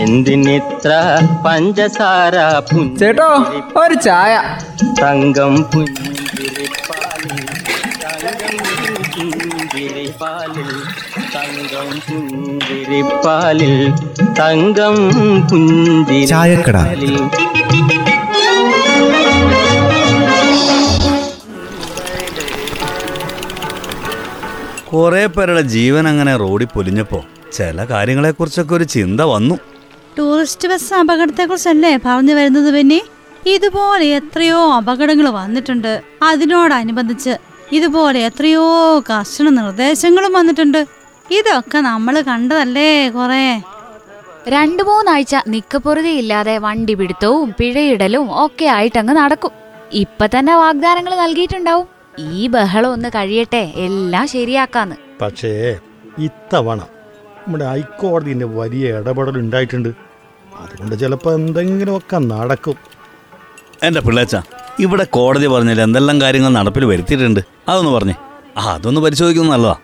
എന്തിനിത്ര പഞ്ചസാര ചേട്ടോ ഒരു ചായ തങ്കം പുഞ്ചിരിപ്പാലിൽ തങ്കം പുഞ്ചിരിപ്പാലിൽ തങ്കം പുഞ്ചിരിപ്പാലിൽ തങ്കം ചായക്കട. പുഞ്ചിരിപ്പാലിൽ കുറെ പേരുടെ ജീവൻ അങ്ങനെ റോഡിൽ പൊലിഞ്ഞപ്പോ ചില കാര്യങ്ങളെക്കുറിച്ചൊക്കെ ഒരു ചിന്ത വന്നു. ടൂറിസ്റ്റ് ബസ് അപകടത്തെക്കുറിച്ചല്ലേ പറഞ്ഞു വരുന്നത് പിന്നെ ഇതുപോലെ എത്രയോ അപകടങ്ങൾ വന്നിട്ടുണ്ട്. അതിനോടനുബന്ധിച്ച് ഇതുപോലെ എത്രയോ കർശന നിർദ്ദേശങ്ങളും വന്നിട്ടുണ്ട്. ഇതൊക്കെ നമ്മൾ കണ്ടതല്ലേ കൊറേ? രണ്ടു മൂന്നാഴ്ച നിക്കപ്പൊറുതിയില്ലാതെ വണ്ടി പിടുത്തവും പിഴയിടലും ഒക്കെ ആയിട്ടങ്ങ് നടക്കും. ഇപ്പൊ തന്നെ വാഗ്ദാനങ്ങൾ നൽകിയിട്ടുണ്ടാവും. ഈ ബഹളം ഒന്ന് കഴിയട്ടെ എല്ലാം ശരിയാക്കാന്ന്. പക്ഷേ ഇത്തവണ നമ്മുടെ ഹൈക്കോടതിന്റെ വലിയ ഇടപെടൽ ഉണ്ടായിട്ടുണ്ട്. അതുകൊണ്ട് ചിലപ്പോൾ എന്തെങ്കിലുമൊക്കെ നടക്കും. എന്റെ പിള്ളേച്ച ഇവിടെ കോടതി പറഞ്ഞാൽ എന്തെല്ലാം കാര്യങ്ങൾ നടപ്പിൽ വരുത്തിയിട്ടുണ്ട്? അതൊന്ന് പറഞ്ഞേ. ആ അതൊന്ന് പരിശോധിക്കുന്നത് നല്ലതാ.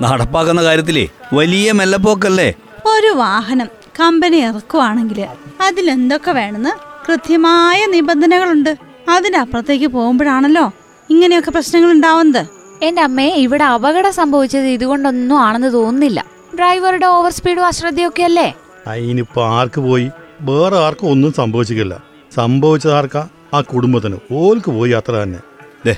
നടപ്പാക്കുന്ന കാര്യത്തിലേ വലിയ മെല്ലപ്പോക്കല്ലേ? ഒരു വാഹനം കമ്പനി ഇറക്കുവാണെങ്കിൽ അതിലെന്തൊക്കെ വേണമെന്ന് കൃത്യമായ നിബന്ധനകളുണ്ട്. അതിനപ്പുറത്തേക്ക് പോകുമ്പോഴാണല്ലോ ഇങ്ങനെയൊക്കെ പ്രശ്നങ്ങൾ ഉണ്ടാവുന്നത്. എന്റെ അമ്മയെ ഇവിടെ അപകടം സംഭവിച്ചത് ഇതുകൊണ്ടൊന്നും ആണെന്ന് തോന്നുന്നില്ല. ഡ്രൈവറുടെ ഓവർ സ്പീഡും അശ്രദ്ധയൊക്കെ അല്ലേ? അതിനിപ്പോൾ ആർക്ക് പോയി? വേറെ ആർക്കും ഒന്നും സംഭവിച്ചില്ല സംഭവിച്ചത് ആർക്കാ? ആ കുടുംബത്തിന്. ഓൽക്ക് പോയി യാത്ര തന്നെ. ദേ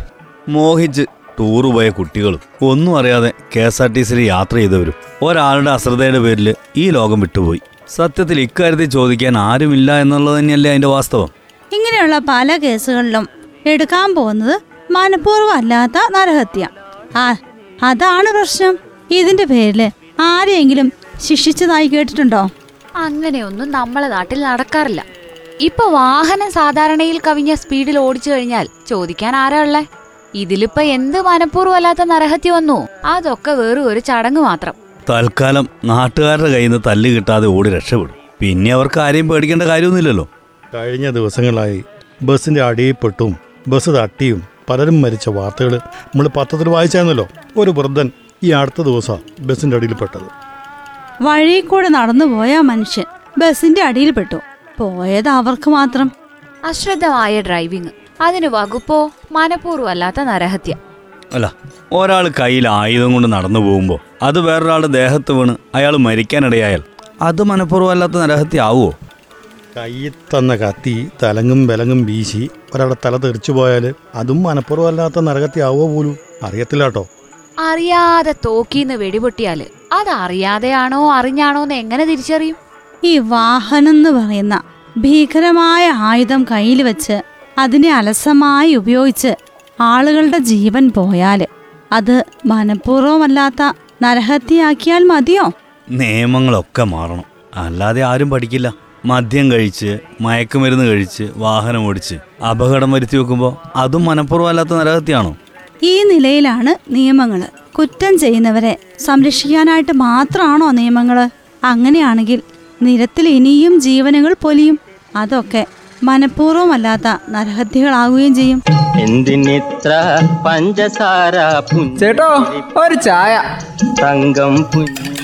മോഹിച്ച് ടൂറ് പോയ കുട്ടികളും ഒന്നും അറിയാതെ കെ എസ് ആർ ടി സിയിൽ യാത്ര ചെയ്തവരും. ഒരാളുടെ അശ്രദ്ധയുടെ പേരിൽ ഈ ലോകം വിട്ടുപോയി. സത്യത്തിൽ ഇക്കാര്യത്തിൽ ചോദിക്കാൻ ആരുമില്ല എന്നുള്ളത് തന്നെയല്ലേ അതിന്റെ വാസ്തവം? ഇങ്ങനെയുള്ള പല കേസുകളിലും എടുക്കാൻ പോകുന്നത് മനഃപൂർവം അല്ലാത്ത നരഹത്യ. ആ അതാണ് പ്രശ്നം. ഇതിന്റെ പേരിൽ ആരെയെങ്കിലും ശിക്ഷിച്ചതായി കേട്ടിട്ടുണ്ടോ? അങ്ങനെയൊന്നും നമ്മളെ നാട്ടിൽ നടക്കാറില്ല. ഇപ്പൊ വാഹനം സാധാരണയിൽ കവിഞ്ഞ സ്പീഡിൽ ഓടിച്ചു കഴിഞ്ഞാൽ ചോദിക്കാൻ ആരാ ഉള്ളേ? ഇതിലിപ്പോ എന്ത് മനഃപൂർവമല്ലാത്ത നരഹത്യ വന്നു? അതൊക്കെ വേറെ ഒരു ചടങ്ങ് മാത്രം. തൽക്കാലം നാട്ടുകാരുടെ കയ്യിൽ നിന്ന് തല്ല് കിട്ടാതെ ഓടി രക്ഷപ്പെടും. പിന്നെ അവർക്ക് ആരെയും പേടിക്കേണ്ട കാര്യമൊന്നുമില്ലല്ലോ. കഴിഞ്ഞ ദിവസങ്ങളായി ബസിന്റെ അടിയിൽപ്പെട്ടും ബസ് തട്ടിയും പലരും മരിച്ച വാർത്തകൾ നമ്മൾ പത്രത്തിൽ വായിച്ചായിരുന്നല്ലോ. ഒരു വൃദ്ധൻ ഈ അടുത്ത ദിവസം ബസ്സിന്റെ അടിയിൽ പെട്ടത്. വഴി കൂടെ നടന്നു പോയ ആ മനുഷ്യൻ ബസിന്റെ അടിയിൽ പെട്ടു. പോയത് അവർക്ക് മാത്രം. അശ്രദ്ധമായ ഡ്രൈവിംഗ് അതിന് വകുപ്പോ മനഃപൂർവമല്ലാത്ത നരഹത്യ. അല്ല ഒരാൾ കയ്യിൽ ആയുധം കൊണ്ട് നടന്നു പോകുമ്പോൾ അത് വേറൊരാളുടെ ദേഹത്ത് വീണ് അയാൾ മരിക്കാനിടയായാൽ അത് മനഃപൂർവമല്ലാത്ത നരഹത്യ ആവുമോ കയ്യിൽ തന്ന കത്തി തലങ്ങും വിലങ്ങും വീശി ഒരാളുടെ തല തെറിച്ചു പോയാൽ അതും മനഃപൂർവമല്ലാത്ത ആവുമോ പോലും? അറിയത്തില്ല കേട്ടോ അറിയാതെ തോക്കിന്ന് വെടിപൊട്ടിയാൽ അത് അറിയാതെയാണോ അറിഞ്ഞാണോ എന്ന് എങ്ങനെ തിരിച്ചറിയും? ഈ വാഹനം എന്ന് പറയുന്ന ഭീകരമായ ആയുധം കയ്യിൽ വെച്ച് അതിനെ അലസമായി ഉപയോഗിച്ച് ആളുകളുടെ ജീവൻ പോയാൽ അത് മനഃപൂർവമല്ലാത്ത നരഹത്യയാക്കിയാൽ മതിയോ? നിയമങ്ങളൊക്കെ മാറണം. അല്ലാതെ ആരും പഠിക്കില്ല. മദ്യം കഴിച്ച് മയക്കുമരുന്ന് കഴിച്ച് വാഹനം ഓടിച്ച് അപകടം വരുത്തി വെക്കുമ്പോൾ അതും മനഃപൂർവമല്ലാത്ത നരഹത്യാണോ ഈ നിലയിലാണ് നിയമങ്ങൾ കുറ്റം ചെയ്യുന്നവരെ സംരക്ഷിക്കാനായിട്ട് മാത്രമാണോ നിയമങ്ങൾ അങ്ങനെയാണെങ്കിൽ നിരത്തിൽ ഇനിയും ജീവനുകൾ പൊലിയും. അതൊക്കെ മനഃപൂർവമല്ലാത്ത നരഹത്യകളാവുകയും ചെയ്യും. എന്തിനിത്ര പഞ്ചസാര ചേട്ടോ ഒരു ചായ. തങ്കം തങ്കം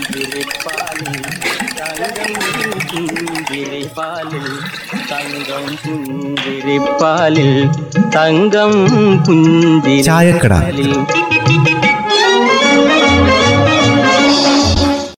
പുഞ്ചിരിപ്പാലിൽ തങ്കം പുഞ്ചിരിപ്പാലിൽ തങ്കം ചായക്കട. പുഞ്ചിരിപ്പാലിൽ